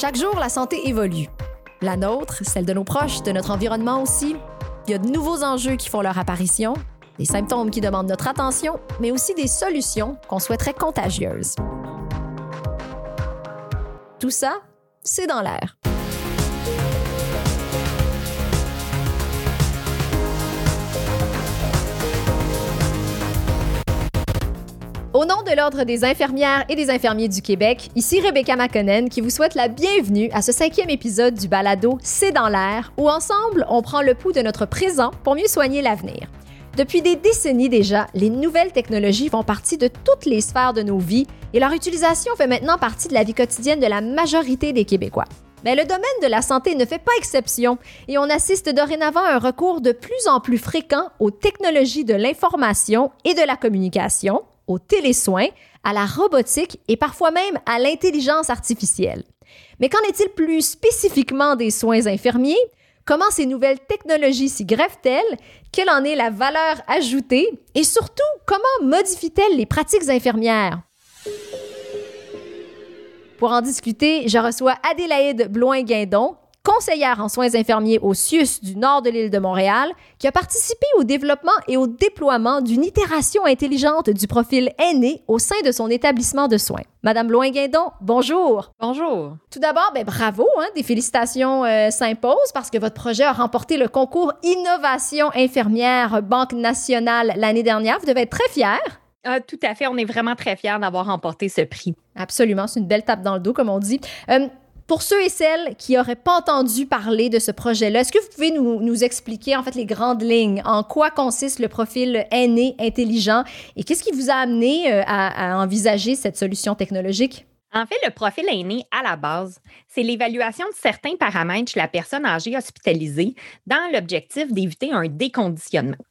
Chaque jour, la santé évolue. La nôtre, celle de nos proches, de notre environnement aussi. Il y a de nouveaux enjeux qui font leur apparition, des symptômes qui demandent notre attention, mais aussi des solutions qu'on souhaiterait contagieuses. Tout ça, c'est dans l'air. Au nom de l'Ordre des infirmières et des infirmiers du Québec, ici Rebecca McConnell qui vous souhaite la bienvenue à ce cinquième épisode du balado C'est dans l'air, où ensemble on prend le pouls de notre présent pour mieux soigner l'avenir. Depuis des décennies déjà, les nouvelles technologies font partie de toutes les sphères de nos vies et leur utilisation fait maintenant partie de la vie quotidienne de la majorité des Québécois. Mais le domaine de la santé ne fait pas exception et on assiste dorénavant à un recours de plus en plus fréquent aux technologies de l'information et de la communication, aux télésoins, à la robotique et parfois même à l'intelligence artificielle. Mais qu'en est-il plus spécifiquement des soins infirmiers? Comment ces nouvelles technologies s'y greffent-elles? Quelle en est la valeur ajoutée? Et surtout, comment modifient-elles les pratiques infirmières? Pour en discuter, je reçois Adélaïde Bloin-Guindon, conseillère en soins infirmiers au CIUS du nord de l'île de Montréal, qui a participé au développement et au déploiement d'une itération intelligente du profil aîné au sein de son établissement de soins. Madame Loin-Guindon, bonjour. Bonjour. Tout d'abord, ben, bravo, hein, des félicitations euh, s'imposent parce que votre projet a remporté le concours Innovation infirmière Banque nationale l'année dernière. Vous devez être très fiers. Ah, tout à fait, on est vraiment très fiers d'avoir remporté ce prix. Absolument, c'est une belle tape dans le dos, comme on dit. Euh, pour ceux et celles qui n'auraient pas entendu parler de ce projet-là, est-ce que vous pouvez nous, expliquer en fait les grandes lignes, en quoi consiste le profil aîné intelligent? Et qu'est-ce qui vous a amené euh, à, envisager cette solution technologique? En fait, le profil aîné, à la base, c'est l'évaluation de certains paramètres chez la personne âgée hospitalisée dans l'objectif d'éviter un déconditionnement.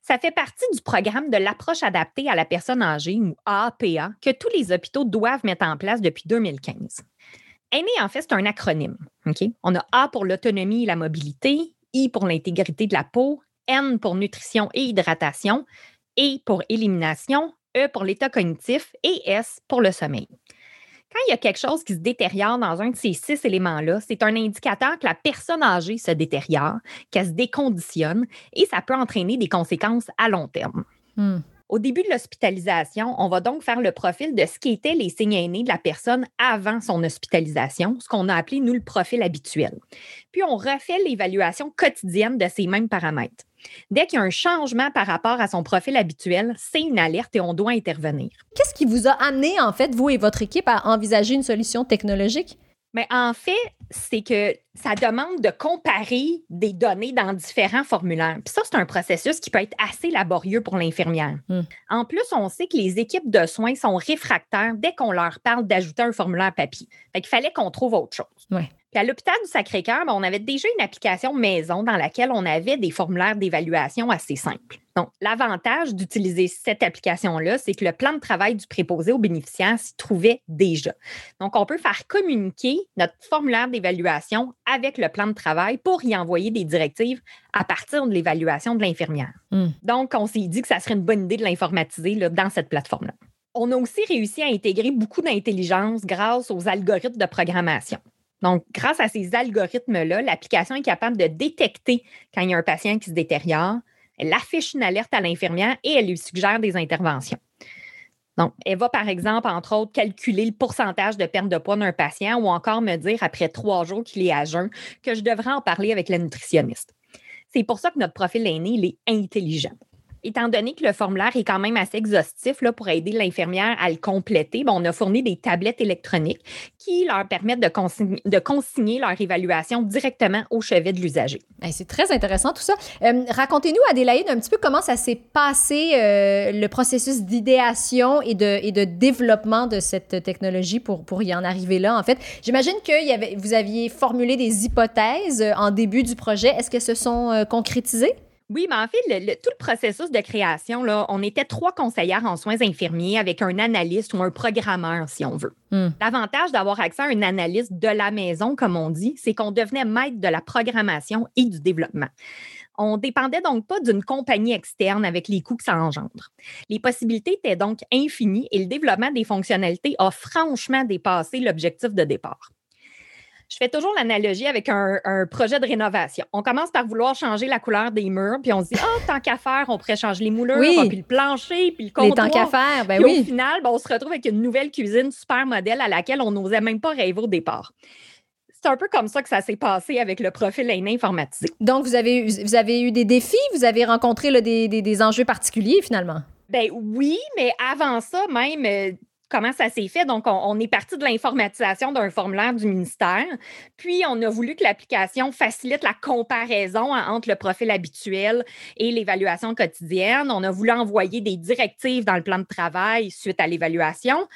Ça fait partie du programme de l'approche adaptée à la personne âgée, ou APA, que tous les hôpitaux doivent mettre en place depuis 2015. Aîné, en fait, c'est un acronyme. On a A pour l'autonomie et la mobilité, I pour l'intégrité de la peau, N pour nutrition et hydratation, E pour élimination, E pour l'état cognitif et S pour le sommeil. Quand il y a quelque chose qui se détériore dans un de ces six éléments-là, c'est un indicateur que la personne âgée se détériore, qu'elle se déconditionne et ça peut entraîner des conséquences à long terme. Hmm. Au début de l'hospitalisation, on va donc faire le profil de ce qu'étaient les signes aînés de la personne avant son hospitalisation, ce qu'on a appelé, nous, le profil habituel. Puis, on refait l'évaluation quotidienne de ces mêmes paramètres. Dès qu'il y a un changement par rapport à son profil habituel, c'est une alerte et on doit intervenir. Qu'est-ce qui vous a amené, en fait, vous et votre équipe, à envisager une solution technologique? Mais en fait, c'est que ça demande de comparer des données dans différents formulaires. Puis ça, c'est un processus qui peut être assez laborieux pour l'infirmière. Hmm. En plus, on sait que les équipes de soins sont réfractaires dès qu'on leur parle d'ajouter un formulaire papier. Fait qu'il fallait qu'on trouve autre chose. Ouais. Puis à l'hôpital du Sacré-Cœur, ben, on avait déjà une application maison dans laquelle on avait des formulaires d'évaluation assez simples. Donc, l'avantage d'utiliser cette application-là, c'est que le plan de travail du préposé aux bénéficiaires s'y trouvait déjà. Donc, on peut faire communiquer notre formulaire d'évaluation avec le plan de travail pour y envoyer des directives à partir de l'évaluation de l'infirmière. Hmm. Donc, on s'est dit que ça serait une bonne idée de l'informatiser dans cette plateforme-là. On a aussi réussi à intégrer beaucoup d'intelligence grâce aux algorithmes de programmation. Donc, grâce à ces algorithmes-là, l'application est capable de détecter quand il y a un patient qui se détériore. Elle affiche une alerte à l'infirmière et elle lui suggère des interventions. Donc, elle va, par exemple, entre autres, calculer le pourcentage de perte de poids d'un patient ou encore me dire, après trois jours qu'il est à jeun, que je devrais en parler avec la nutritionniste. C'est pour ça que notre profil aîné, est intelligent étant donné que le formulaire est quand même assez exhaustif là, pour aider l'infirmière à le compléter, on a fourni des tablettes électroniques qui leur permettent de consigner, leur évaluation directement au chevet de l'usager. c'est très intéressant tout ça. Euh, racontez-nous, Adélaïde, un petit peu comment ça s'est passé, euh, le processus d'idéation et de, développement de cette technologie pour, y en arriver là. En fait, j'imagine que y avait, vous aviez formulé des hypothèses en début du projet. Est-ce qu'elles se sont euh, concrétisées? Oui, mais en fait, tout le processus de création, là, on était trois conseillères en soins infirmiers avec un analyste ou un programmeur, si on veut. Hmm. L'avantage d'avoir accès à un analyste de la maison, comme on dit, c'est qu'on devenait maître de la programmation et du développement. On dépendait donc pas d'une compagnie externe avec les coûts que ça engendre. Les possibilités étaient donc infinies et le développement des fonctionnalités a franchement dépassé l'objectif de départ. Je fais toujours l'analogie avec un, projet de rénovation. On commence par vouloir changer la couleur des murs, puis on se dit, ah, tant qu'à faire, on pourrait changer les moulures, puis le plancher, puis le comptoir. Les tant qu'à faire, ben oui. Au final, ben, on se retrouve avec une nouvelle cuisine super modèle à laquelle on n'osait même pas rêver au départ. C'est un peu comme ça que ça s'est passé avec le profil aîné informatisé. Donc, vous avez, vous avez eu des défis, vous avez rencontré des, des, des enjeux particuliers finalement? Ben oui, mais avant ça, même, euh, comment ça s'est fait. Donc, on, est parti de l'informatisation d'un formulaire du ministère, puis on a voulu que l'application facilite la comparaison entre le profil habituel et l'évaluation quotidienne. On a voulu envoyer des directives dans le plan de travail suite à l'évaluation.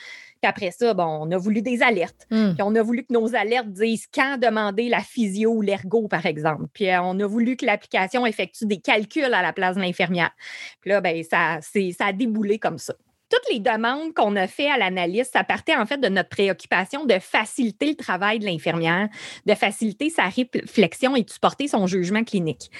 Puis après ça, bon, on a voulu des alertes. Hmm. Puis on a voulu que nos alertes disent quand demander la physio ou l'ergo, par exemple. Puis euh, on a voulu que l'application effectue des calculs à la place de l'infirmière. Puis là, ben, ça, ça a déboulé comme ça les demandes qu'on a fait à l'analyste, ça partait en fait de notre préoccupation de faciliter le travail de l'infirmière, de faciliter sa réflexion et de supporter son jugement clinique.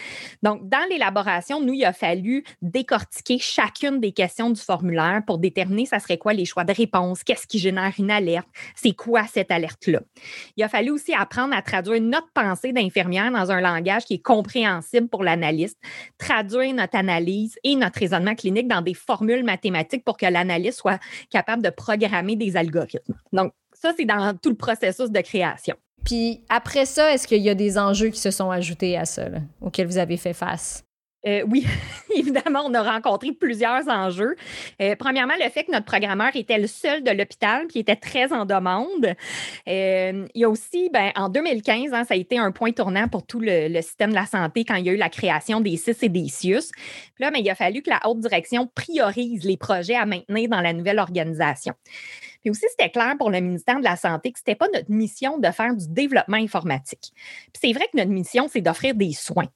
Donc, dans l'élaboration, nous, il a fallu décortiquer chacune des questions du formulaire pour déterminer ça serait quoi les choix de réponse, qu'est-ce qui génère une alerte, c'est quoi cette alerte-là. Il a fallu aussi apprendre à traduire notre pensée d'infirmière dans un langage qui est compréhensible pour l'analyste, traduire notre analyse et notre raisonnement clinique dans des formules mathématiques pour que la analyste soit capable de programmer des algorithmes. Donc, ça, c'est dans tout le processus de création. Puis après ça, est-ce qu'il y a des enjeux qui se sont ajoutés à ça, auxquels vous avez fait face? Euh, oui, évidemment, on a rencontré plusieurs enjeux. Euh, premièrement, le fait que notre programmeur était le seul de l'hôpital qui était très en demande. Euh, il y a aussi, ben, en 2015, hein, ça a été un point tournant pour tout le, système de la santé quand il y a eu la création des CIS et des CIUS. Puis là, ben, il a fallu que la haute direction priorise les projets à maintenir dans la nouvelle organisation. Puis aussi, c'était clair pour le ministère de la Santé que ce n'était pas notre mission de faire du développement informatique. Puis c'est vrai que notre mission, c'est d'offrir des soins.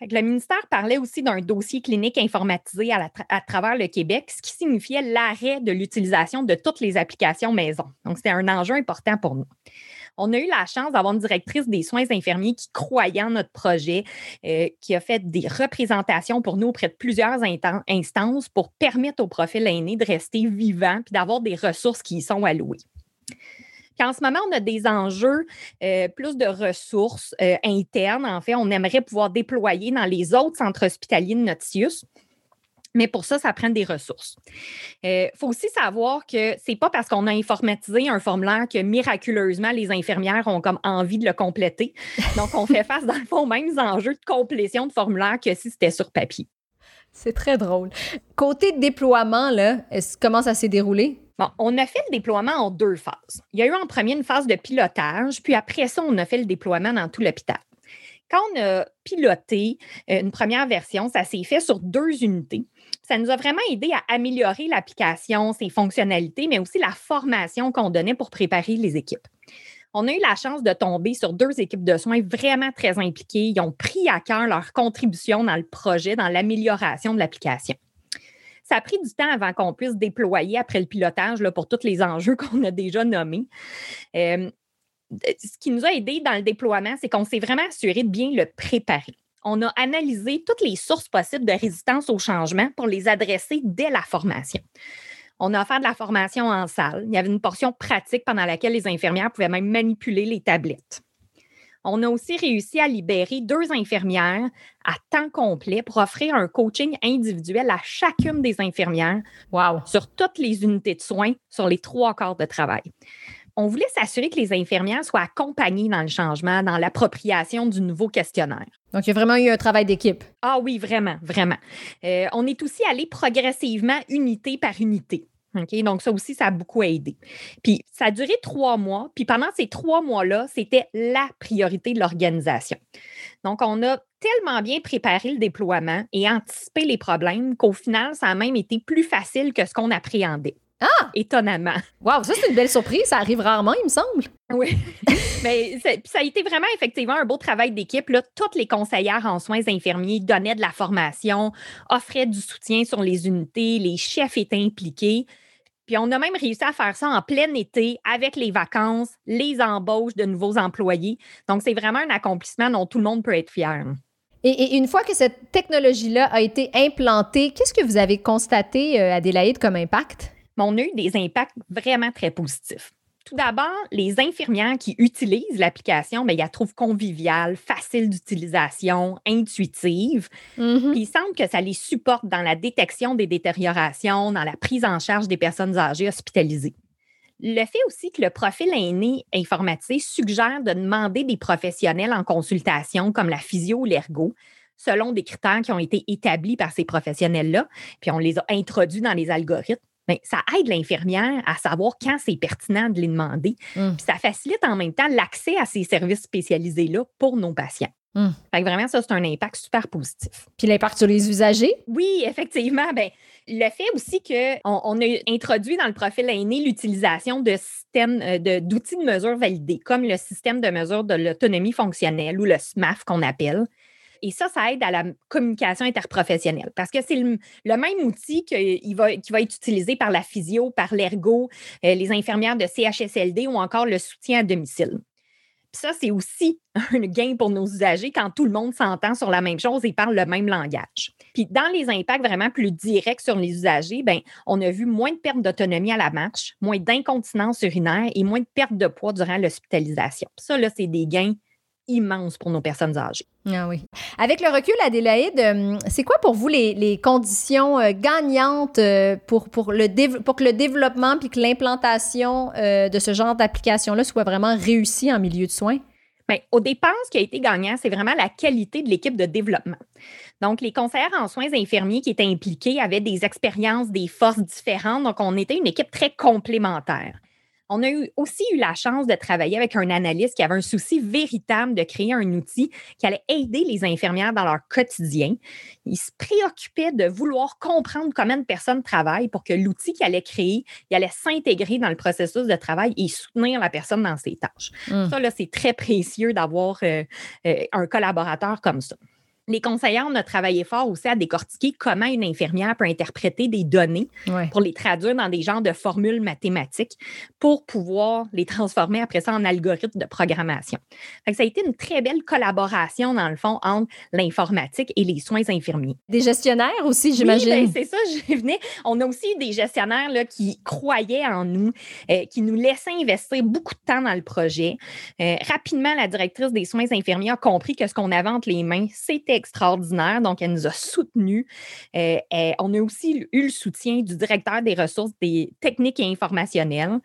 le ministère parlait aussi d'un dossier clinique informatisé à, à, travers le Québec, ce qui signifiait l'arrêt de l'utilisation de toutes les applications maison. Donc, c'était un enjeu important pour nous on a eu la chance d'avoir une directrice des soins infirmiers qui croyait en notre projet, euh, qui a fait des représentations pour nous auprès de plusieurs instances pour permettre au profil aîné de rester vivant puis d'avoir des ressources qui y sont allouées. en ce moment, on a des enjeux, euh, plus de ressources euh, internes. En fait, on aimerait pouvoir déployer dans les autres centres hospitaliers de Notius. Mais pour ça, ça prend des ressources. Il euh, faut aussi savoir que c'est pas parce qu'on a informatisé un formulaire que miraculeusement les infirmières ont comme envie de le compléter. Donc, on fait face dans le fond aux mêmes enjeux de complétion de formulaire que si c'était sur papier. C'est très drôle. Côté déploiement, là, comment ça s'est déroulé? Bon, on a fait le déploiement en deux phases. Il y a eu en premier une phase de pilotage, puis après ça, on a fait le déploiement dans tout l'hôpital. Quand on a piloté euh, une première version, ça s'est fait sur deux unités. Ça nous a vraiment aidé à améliorer l'application, ses fonctionnalités, mais aussi la formation qu'on donnait pour préparer les équipes. On a eu la chance de tomber sur deux équipes de soins vraiment très impliquées. Ils ont pris à cœur leur contribution dans le projet, dans l'amélioration de l'application. Ça a pris du temps avant qu'on puisse déployer après le pilotage pour tous les enjeux qu'on a déjà nommés. Euh, ce qui nous a aidé dans le déploiement, c'est qu'on s'est vraiment assuré de bien le préparer. On a analysé toutes les sources possibles de résistance au changement pour les adresser dès la formation. On a offert de la formation en salle. Il y avait une portion pratique pendant laquelle les infirmières pouvaient même manipuler les tablettes. On a aussi réussi à libérer deux infirmières à temps complet pour offrir un coaching individuel à chacune des infirmières sur toutes les unités de soins sur les trois quarts de travail on voulait s'assurer que les infirmières soient accompagnées dans le changement, dans l'appropriation du nouveau questionnaire. Donc, il y a vraiment eu un travail d'équipe. Ah oui, vraiment, vraiment. Euh, on est aussi allé progressivement unité par unité. Donc, ça aussi, ça a beaucoup aidé. Puis, ça a duré trois mois. Puis, pendant ces trois mois-là, c'était la priorité de l'organisation. Donc, on a tellement bien préparé le déploiement et anticipé les problèmes qu'au final, ça a même été plus facile que ce qu'on appréhendait. Ah! Étonnamment. Wow, ça, c'est une belle surprise. Ça arrive rarement, il me semble. Oui. Mais ça a été vraiment effectivement un beau travail d'équipe. Toutes les conseillères en soins infirmiers donnaient de la formation, offraient du soutien sur les unités, les chefs étaient impliqués. Puis on a même réussi à faire ça en plein été avec les vacances, les embauches de nouveaux employés. Donc, c'est vraiment un accomplissement dont tout le monde peut être fier. Et, une fois que cette technologie-là a été implantée, qu'est-ce que vous avez constaté, euh, Adélaïde, comme impact? On a eu des impacts vraiment très positifs. Tout d'abord, les infirmières qui utilisent l'application, bien, ils la trouvent conviviale, facile d'utilisation, intuitive. Mhm. Puis il semble que ça les supporte dans la détection des détériorations, dans la prise en charge des personnes âgées hospitalisées. Le fait aussi que le profil aîné informatisé suggère de demander des professionnels en consultation comme la physio ou l'ergo, selon des critères qui ont été établis par ces professionnels-là, puis on les a introduits dans les algorithmes. Bien, ça aide l'infirmière à savoir quand c'est pertinent de les demander. Mm. Puis ça facilite en même temps l'accès à ces services spécialisés-là pour nos patients. Mm. Fait que vraiment, ça, c'est un impact super positif. Puis l'impact sur les usagers? Oui, effectivement. Ben, le fait aussi qu'on on a introduit dans le profil aîné l'utilisation de systèmes euh, de- d'outils de, mesure validés, comme le système de mesure de l'autonomie fonctionnelle ou le SMAF qu'on appelle. Et ça, ça aide à la communication interprofessionnelle parce que c'est le, même outil qui va, qui va être utilisé par la physio, par l'ergo, euh, les infirmières de CHSLD ou encore le soutien à domicile. Puis ça, c'est aussi un gain pour nos usagers quand tout le monde s'entend sur la même chose et parle le même langage. Puis dans les impacts vraiment plus directs sur les usagers, ben, on a vu moins de perte d'autonomie à la marche, moins d'incontinence urinaire et moins de perte de poids durant l'hospitalisation. Ça, là, c'est des gains immenses pour nos personnes âgées. Ah oui. Avec le recul, Adélaïde, euh, c'est quoi pour vous les, les conditions euh, gagnantes euh, pour, pour, le pour que le développement puis que l'implantation de ce genre d'application-là soit vraiment réussie en milieu de soins? Bien, au départ, ce qui a été gagnant, c'est vraiment la qualité de l'équipe de développement. Donc, les conseillères en soins infirmiers qui étaient impliqués avaient des expériences, des forces différentes. Donc, on était une équipe très complémentaire. On a eu, aussi eu la chance de travailler avec un analyste qui avait un souci véritable de créer un outil qui allait aider les infirmières dans leur quotidien. Il se préoccupait de vouloir comprendre comment une personne travaille pour que l'outil qu'il allait créer, il allait s'intégrer dans le processus de travail et soutenir la personne dans ses tâches. Mm. Ça, là, c'est très précieux d'avoir euh, euh, un collaborateur comme ça. Les conseillères, on a travaillé fort aussi à décortiquer comment une infirmière peut interpréter des données Ouais. pour les traduire dans des genres de formules mathématiques pour pouvoir les transformer après ça en algorithmes de programmation. Ça a été une très belle collaboration, dans le fond, entre l'informatique et les soins infirmiers. Des gestionnaires aussi, Oui, j'imagine. ben, c'est ça, je venais. On a aussi des gestionnaires là, qui croyaient en nous, euh, qui nous laissaient investir beaucoup de temps dans le projet. Euh, rapidement, la directrice des soins infirmiers a compris que ce qu'on avait entre les mains, c'était extraordinaire. Donc, elle nous a soutenus. Euh, on a aussi eu le soutien du directeur des ressources des techniques et informationnelles.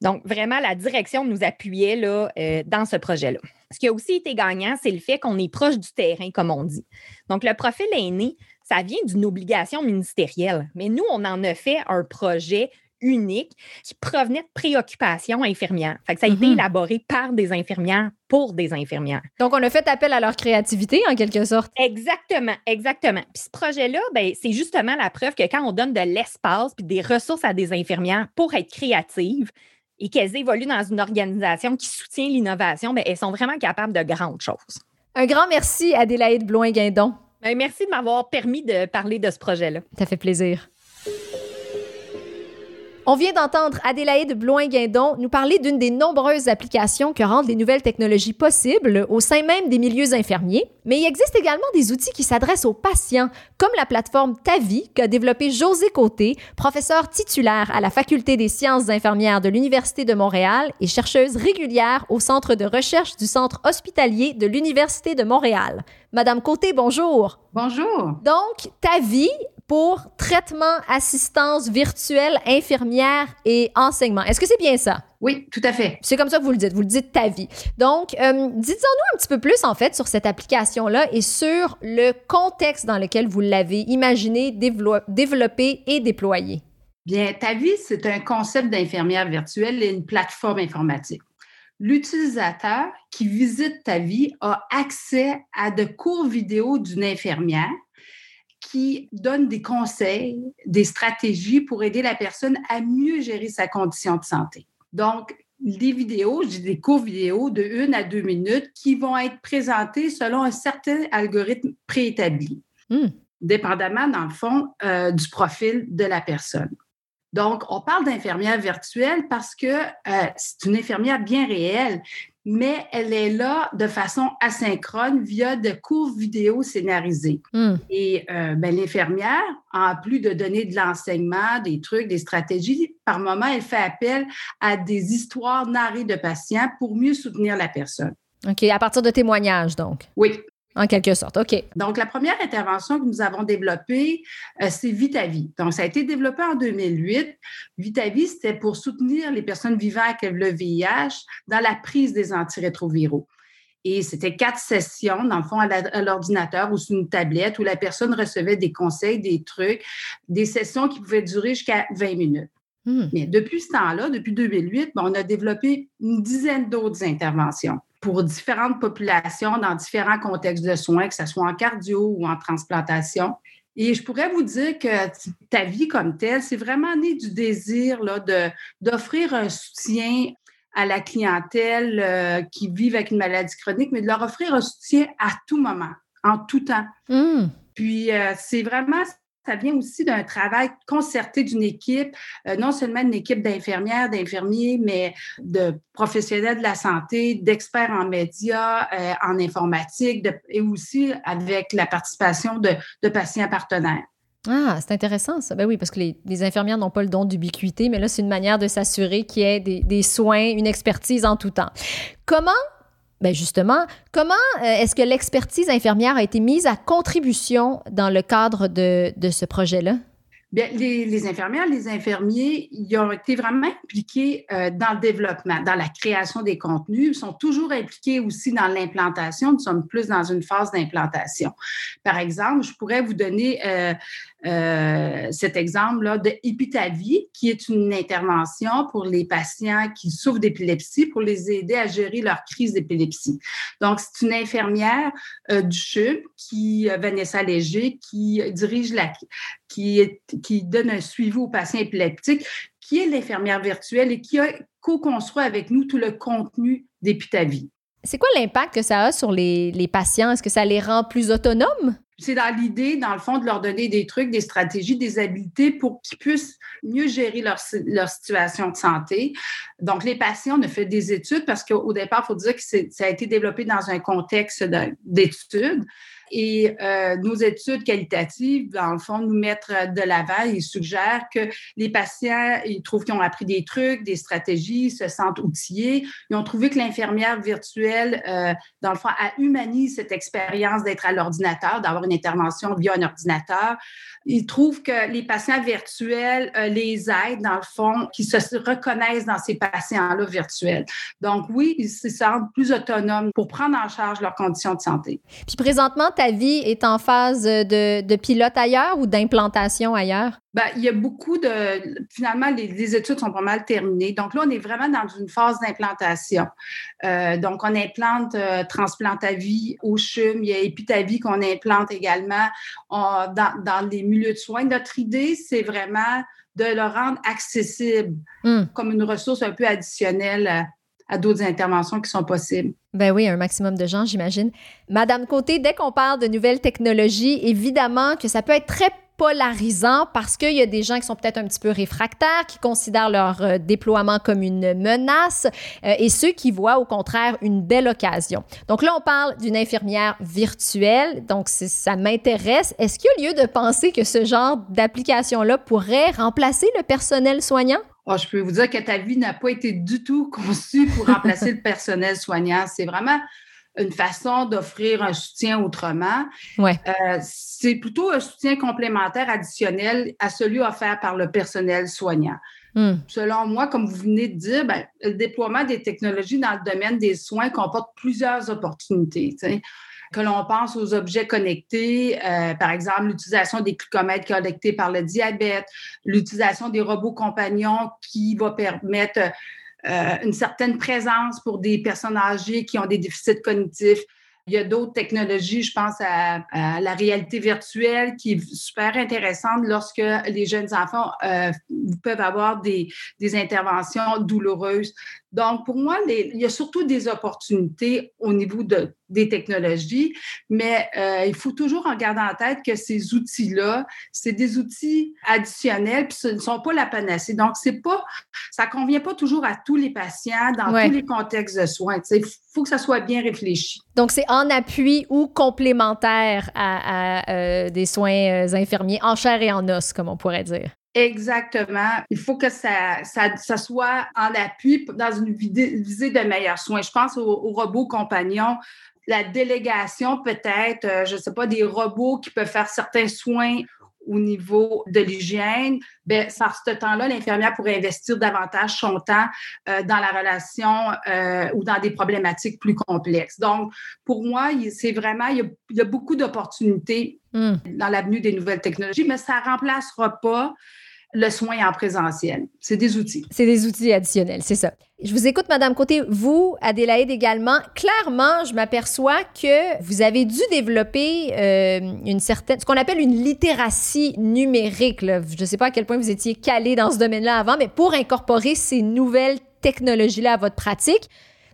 Donc, vraiment, la direction nous appuyait là, euh, dans ce projet-là. Ce qui a aussi été gagnant, c'est le fait qu'on est proche du terrain, comme on dit. Donc, le profil aîné, ça vient d'une obligation ministérielle. Mais nous, on en a fait un projet unique qui provenait de préoccupations infirmières. Fait que ça a été Mhm. élaboré par des infirmières pour des infirmières. Donc, on a fait appel à leur créativité, en quelque sorte. Exactement, exactement. Puis ce projet-là, ben, c'est justement la preuve que quand on donne de l'espace puis des ressources à des infirmières pour être créatives et qu'elles évoluent dans une organisation qui soutient l'innovation, ben, elles sont vraiment capables de grandes choses. Un grand merci, Adélaïde Bloin-Guindon. Ben, merci de m'avoir permis de parler de ce projet-là. Ça fait plaisir. On vient d'entendre Adélaïde Bloin-Guindon nous parler d'une des nombreuses applications que rendent les nouvelles technologies possibles au sein même des milieux infirmiers. Mais il existe également des outils qui s'adressent aux patients, comme la plateforme Tavi qu'a développée José Côté, professeure titulaire à la Faculté des sciences infirmières de l'Université de Montréal et chercheuse régulière au Centre de recherche du Centre hospitalier de l'Université de Montréal. Madame Côté, bonjour. Bonjour. Donc, ta vie pour traitement, assistance virtuelle, infirmière et enseignement. Est-ce que c'est bien ça? Oui, tout à fait. C'est comme ça que vous le dites, vous le dites ta vie. Donc, euh, dites-en-nous un petit peu plus en fait sur cette application-là et sur le contexte dans lequel vous l'avez imaginé, dévelop- développé et déployé. Bien, ta vie, c'est un concept d'infirmière virtuelle et une plateforme informatique. L'utilisateur qui visite ta vie a accès à de courts vidéos d'une infirmière qui donne des conseils, des stratégies pour aider la personne à mieux gérer sa condition de santé. Donc, des vidéos, j'ai des courts vidéos de une à deux minutes qui vont être présentées selon un certain algorithme préétabli, Hmm. dépendamment, dans le fond, euh, du profil de la personne. Donc, on parle d'infirmière virtuelle parce que euh, c'est une infirmière bien réelle, mais elle est là de façon asynchrone via de courts vidéos scénarisés. Hmm. Et euh, ben, l'infirmière, en plus de donner de l'enseignement, des trucs, des stratégies, par moment, elle fait appel à des histoires narrées de patients pour mieux soutenir la personne. OK, à partir de témoignages, donc. Oui, En quelque sorte. OK. Donc, la première intervention que nous avons développée, euh, c'est Vitavie. Donc, ça a été développé en 2008. Vitavie, c'était pour soutenir les personnes vivant avec le VIH dans la prise des antirétroviraux. Et c'était quatre sessions, dans le fond, à l'ordinateur ou sur une tablette où la personne recevait des conseils, des trucs, des sessions qui pouvaient durer jusqu'à 20 minutes. Hmm. Mais depuis ce temps-là, depuis 2008, ben, on a développé une dizaine d'autres interventions pour différentes populations dans différents contextes de soins, que ce soit en cardio ou en transplantation. Et je pourrais vous dire que ta vie comme telle, c'est vraiment né du désir là, de, d'offrir un soutien à la clientèle euh, qui vit avec une maladie chronique, mais de leur offrir un soutien à tout moment, en tout temps. Hmm. Puis, euh, c'est vraiment, ça vient aussi d'un travail concerté d'une équipe, euh, non seulement d'une équipe d'infirmières, d'infirmiers, mais de professionnels de la santé, d'experts en médias, euh, en informatique, et aussi avec la participation de, patients partenaires. Ah, c'est intéressant ça. Ben oui, parce que les, infirmières n'ont pas le don d'ubiquité, mais là, c'est une manière de s'assurer qu'il y ait des soins, une expertise en tout temps. Comment, ben justement, comment euh, est-ce que l'expertise infirmière a été mise à contribution dans le cadre de, de ce projet-là? Bien, les, infirmières, les infirmiers, ils ont été vraiment impliqués euh, dans le développement, dans la création des contenus. Ils sont toujours impliqués aussi dans l'implantation. Nous sommes plus dans une phase d'implantation. Par exemple, je pourrais vous donner euh, euh, cet exemple-là de Epitavie, qui est une intervention pour les patients qui souffrent d'épilepsie pour les aider à gérer leur crise d'épilepsie. Donc, c'est une infirmière euh, du CHUM, qui, euh, Vanessa Léger, qui dirige la, qui, qui donne un suivi aux patients épileptiques, qui est l'infirmière virtuelle et qui a co-construit avec nous tout le contenu d'Epitavie. C'est quoi l'impact que ça a sur les, les patients? Est-ce que ça les rend plus autonomes? C'est dans l'idée, dans le fond, de leur donner des trucs, des stratégies, des habiletés pour qu'ils puissent mieux gérer leur, leur situation de santé. Donc, les patients, on a fait des études parce qu'au départ, il faut dire que ça a été développé dans un contexte de- d'études. Et euh, nos études qualitatives, dans le fond, nous mettent de l'avant et suggèrent que les patients, ils trouvent qu'ils ont appris des trucs, des stratégies, se sentent outillés. Ils ont trouvé que l'infirmière virtuelle, euh, dans le fond, elle humanise cette expérience d'être à l'ordinateur, d'avoir une intervention via un ordinateur. Ils trouvent que les patients virtuels euh, les aident, dans le fond, qu'ils se reconnaissent dans ces patients-là virtuels. Donc, oui, ils se sentent plus autonomes pour prendre en charge leurs conditions de santé. Puis présentement, ta vie est en phase de, de pilote ailleurs ou d'implantation ailleurs? Ben, il y a beaucoup de. Finalement, les, les études sont pas mal terminées. Donc là, on est vraiment dans une phase d'implantation. Euh, donc, on implante euh, Transplantavie au CHUM. Il y a Epitavie qu'on implante également On- dans, dans les milieux de soins. Notre idée, c'est vraiment de le rendre accessible Hmm. comme une ressource un peu additionnelle à, d'autres interventions qui sont possibles. Ben oui, un maximum de gens, j'imagine. Madame Côté, dès qu'on parle de nouvelles technologies, évidemment que ça peut être très polarisant parce qu'il y a des gens qui sont peut-être un petit peu réfractaires, qui considèrent leur euh, déploiement comme une menace, euh, et ceux qui voient au contraire une belle occasion. Donc là, on parle d'une infirmière virtuelle, donc ça m'intéresse. Est-ce qu'il y a lieu de penser que ce genre d'application-là pourrait remplacer le personnel soignant? Oh, je peux vous dire que ta vie n'a pas été du tout conçue pour remplacer le personnel soignant. C'est vraiment une façon d'offrir un soutien autrement. Ouais. Euh, c'est plutôt un soutien complémentaire additionnel à celui offert par le personnel soignant. Hmm. Selon moi, comme vous venez de dire, ben, le déploiement des technologies dans le domaine des soins comporte plusieurs opportunités. Que l'on pense aux objets connectés, euh, par exemple l'utilisation des glucomètres connectés par le diabète, l'utilisation des robots compagnons qui va permettre euh, une certaine présence pour des personnes âgées qui ont des déficits cognitifs. Il y a d'autres technologies, je pense à, la réalité virtuelle qui est super intéressante lorsque les jeunes enfants euh, peuvent avoir des interventions douloureuses. Donc, pour moi, il y a surtout des opportunités au niveau de, des technologies, mais euh, il faut toujours en garder en tête que ces outils-là, c'est des outils additionnels, puis ce ne sont pas la panacée. Donc, c'est pas, ça convient pas toujours à tous les patients dans tous les contextes de soins. Il faut que ça soit bien réfléchi. Donc, c'est en appui ou complémentaire à, euh, des soins euh, infirmiers en chair et en os, comme on pourrait dire. Exactement. Il faut que ça, soit en appui dans une visée de meilleurs soins. Je pense aux, robots compagnons la délégation peut-être, euh, je ne sais pas, des robots qui peuvent faire certains soins au niveau de l'hygiène, bien, par ce temps-là, l'infirmière pourrait investir davantage son temps euh, dans la relation euh, ou dans des problématiques plus complexes. Donc, pour moi, c'est vraiment, il y a, beaucoup d'opportunités hmm. dans l'avenue des nouvelles technologies, mais ça ne remplacera pas le soin en présentiel. C'est des outils. C'est des outils additionnels, c'est ça. Je vous écoute, Madame Côté. Vous, Adélaïde également. Clairement, je m'aperçois que vous avez dû développer euh, une certaine, ce qu'on appelle une littératie numérique. Je ne sais pas à quel point vous étiez calé dans ce domaine-là avant, mais pour incorporer ces nouvelles technologies-là à votre pratique.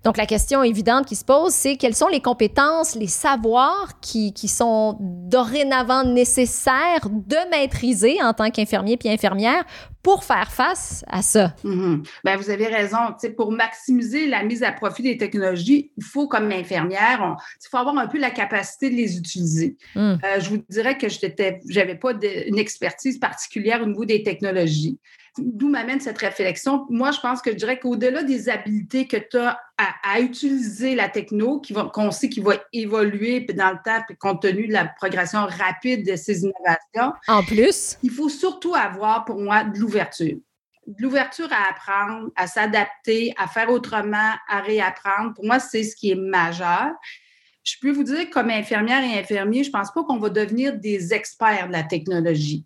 Donc, la question évidente qui se pose, c'est quelles sont les compétences, les savoirs qui, qui sont dorénavant nécessaires de maîtriser en tant qu'infirmier puis infirmière pour faire face à ça? Mm ben, vous avez raison. pour maximiser la mise à profit des technologies, il faut, comme infirmière, il faut avoir un peu la capacité de les utiliser. Mm. Euh, je vous dirais que je n'avais pas une expertise particulière au niveau des technologies d'où m'amène cette réflexion. Moi, je pense que je dirais qu'au-delà des habiletés que tu as à, utiliser la techno, qu'on sait qu'il va évoluer dans le temps, compte tenu de la progression rapide de ces innovations. En plus. Il faut surtout avoir, pour moi, de l'ouverture. De l'ouverture à apprendre, à s'adapter, à faire autrement, à réapprendre. Pour moi, c'est ce qui est majeur. Je peux vous dire, comme infirmière et infirmier, je ne pense pas qu'on va devenir des experts de la technologie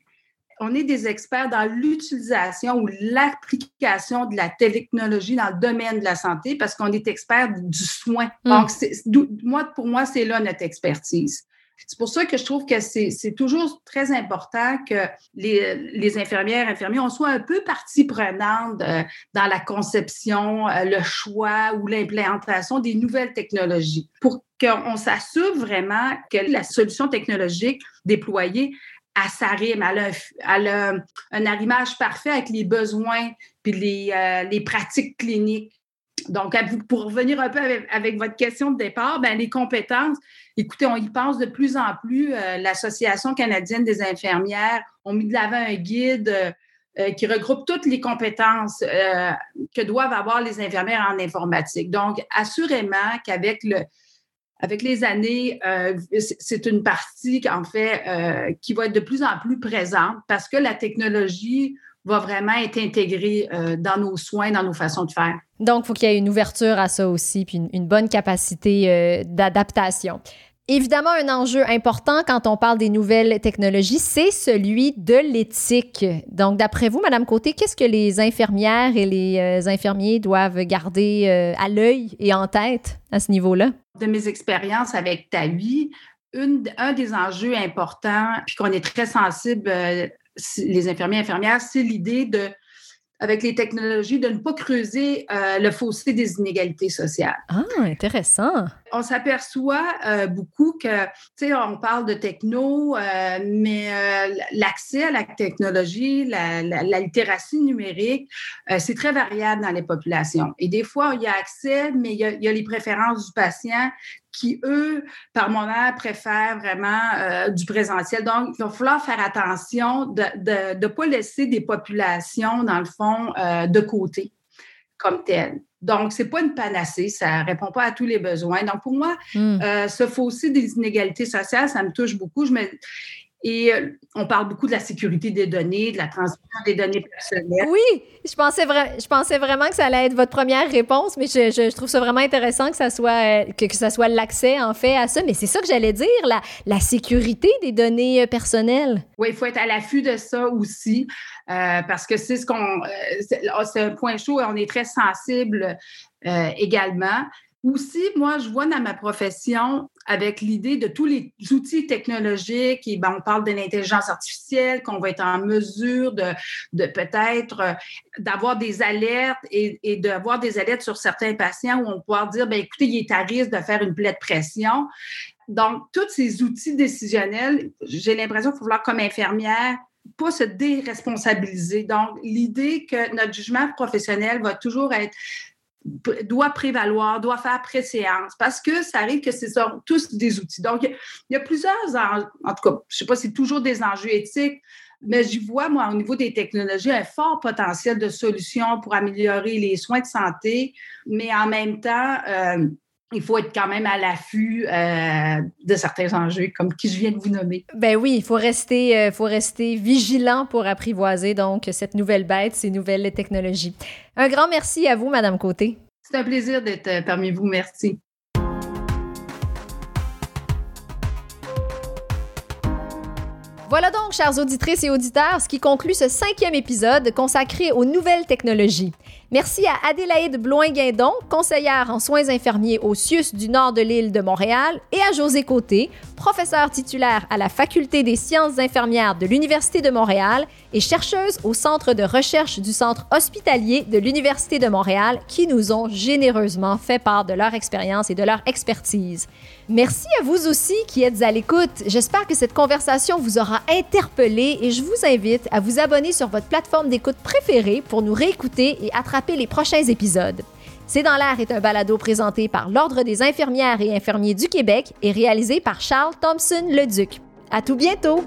on est des experts dans l'utilisation ou l'application de la technologie dans le domaine de la santé parce qu'on est expert du soin. Mm. Donc, moi, pour moi, c'est là notre expertise. C'est pour ça que je trouve que c'est toujours très important que les, les, infirmières, infirmiers, on soit un peu partie prenante euh, dans la conception, euh, le choix ou l'implémentation des nouvelles technologies pour qu'on s'assure vraiment que la solution technologique déployée à sa rime, elle a, un arrimage parfait avec les besoins puis les, euh, les pratiques cliniques. Donc, pour revenir un peu avec, votre question de départ, ben, les compétences, écoutez, on y pense de plus en plus. Euh, L'Association canadienne des infirmières a mis de l'avant un guide euh, qui regroupe toutes les compétences que doivent avoir les infirmières en informatique. Donc, assurément qu'avec le, avec les années, euh, c'est une partie, en fait, euh, qui va être de plus en plus présente parce que la technologie va vraiment être intégrée euh, dans nos soins, dans nos façons de faire. Donc, il faut qu'il y ait une ouverture à ça aussi, puis une, bonne capacité d'adaptation. Évidemment, un enjeu important quand on parle des nouvelles technologies, c'est celui de l'éthique. Donc, d'après vous, Madame Côté, qu'est-ce que les infirmières et les infirmiers doivent garder à l'œil et en tête à ce niveau-là? de mes expériences avec ta vie, un des enjeux importants, puis qu'on est très sensible, euh, les infirmiers et infirmières, c'est l'idée de, avec les technologies, de ne pas creuser euh, le fossé des inégalités sociales. Ah, intéressant on s'aperçoit euh, beaucoup que, tu sais, on parle de techno, euh, mais l'accès à la technologie, la, littératie numérique, c'est très variable dans les populations. Et des fois, il y a accès, mais il y a, les préférences du patient qui, eux, par moment, préfèrent vraiment du présentiel. Donc, il va falloir faire attention de ne pas laisser des populations, dans le fond, de côté comme telles. Donc, ce n'est pas une panacée, ça ne répond pas à tous les besoins. Donc, pour moi, hmm. euh, ce fossé des inégalités sociales, ça me touche beaucoup. Je me, et euh, on parle beaucoup de la sécurité des données, de la transmission des données personnelles. Oui, je pensais, je pensais vraiment que ça allait être votre première réponse, mais je, je, trouve ça vraiment intéressant que ça soit, que, que ça soit l'accès, en fait, à ça. Mais c'est ça que j'allais dire, la, la sécurité des données euh, personnelles. Oui, il faut être à l'affût de ça aussi, euh, parce que c'est ce qu'on. c'est un point chaud et on est très sensible également. Aussi, moi, je vois dans ma profession, avec l'idée de tous les outils technologiques. Et ben, on parle de l'intelligence artificielle, qu'on va être en mesure de, de peut-être euh, d'avoir des alertes et, et d'avoir des alertes sur certains patients où on peut dire, ben, écoutez, il est à risque de faire une plaie de pression. Donc, tous ces outils décisionnels, j'ai l'impression qu'il faut vouloir, comme infirmière, pas se déresponsabiliser. Donc, l'idée que notre jugement professionnel va toujours être doit prévaloir, doit faire préséance, parce que ça arrive que ce sont tous des outils. Donc, il y a plusieurs, en tout cas, je ne sais pas si c'est toujours des enjeux éthiques, mais je vois, moi, au niveau des technologies, un fort potentiel de solutions pour améliorer les soins de santé, mais en même temps, euh, il faut être quand même à l'affût euh, de certains enjeux, comme qui je viens de vous nommer. Ben oui, il faut rester, euh, faut rester vigilant pour apprivoiser donc cette nouvelle bête, ces nouvelles technologies. Un grand merci à vous, Madame Côté. C'est un plaisir d'être euh, parmi vous. Merci. Voilà donc, chers auditrices et auditeurs, ce qui conclut ce cinquième épisode consacré aux nouvelles technologies. Merci à Adélaïde Bloin-Guindon, conseillère en soins infirmiers au CIUS du nord de l'île de Montréal, et à José Côté, professeure titulaire à la Faculté des sciences infirmières de l'Université de Montréal et chercheuse au Centre de recherche du Centre hospitalier de l'Université de Montréal, qui nous ont généreusement fait part de leur expérience et de leur expertise. Merci à vous aussi qui êtes à l'écoute. J'espère que cette conversation vous aura interpellé et je vous invite à vous abonner sur votre plateforme d'écoute préférée pour nous réécouter et les prochains épisodes. C'est dans l'air est un balado présenté par l'Ordre des infirmières et infirmiers du Québec et réalisé par Charles Thompson Leduc. À tout bientôt!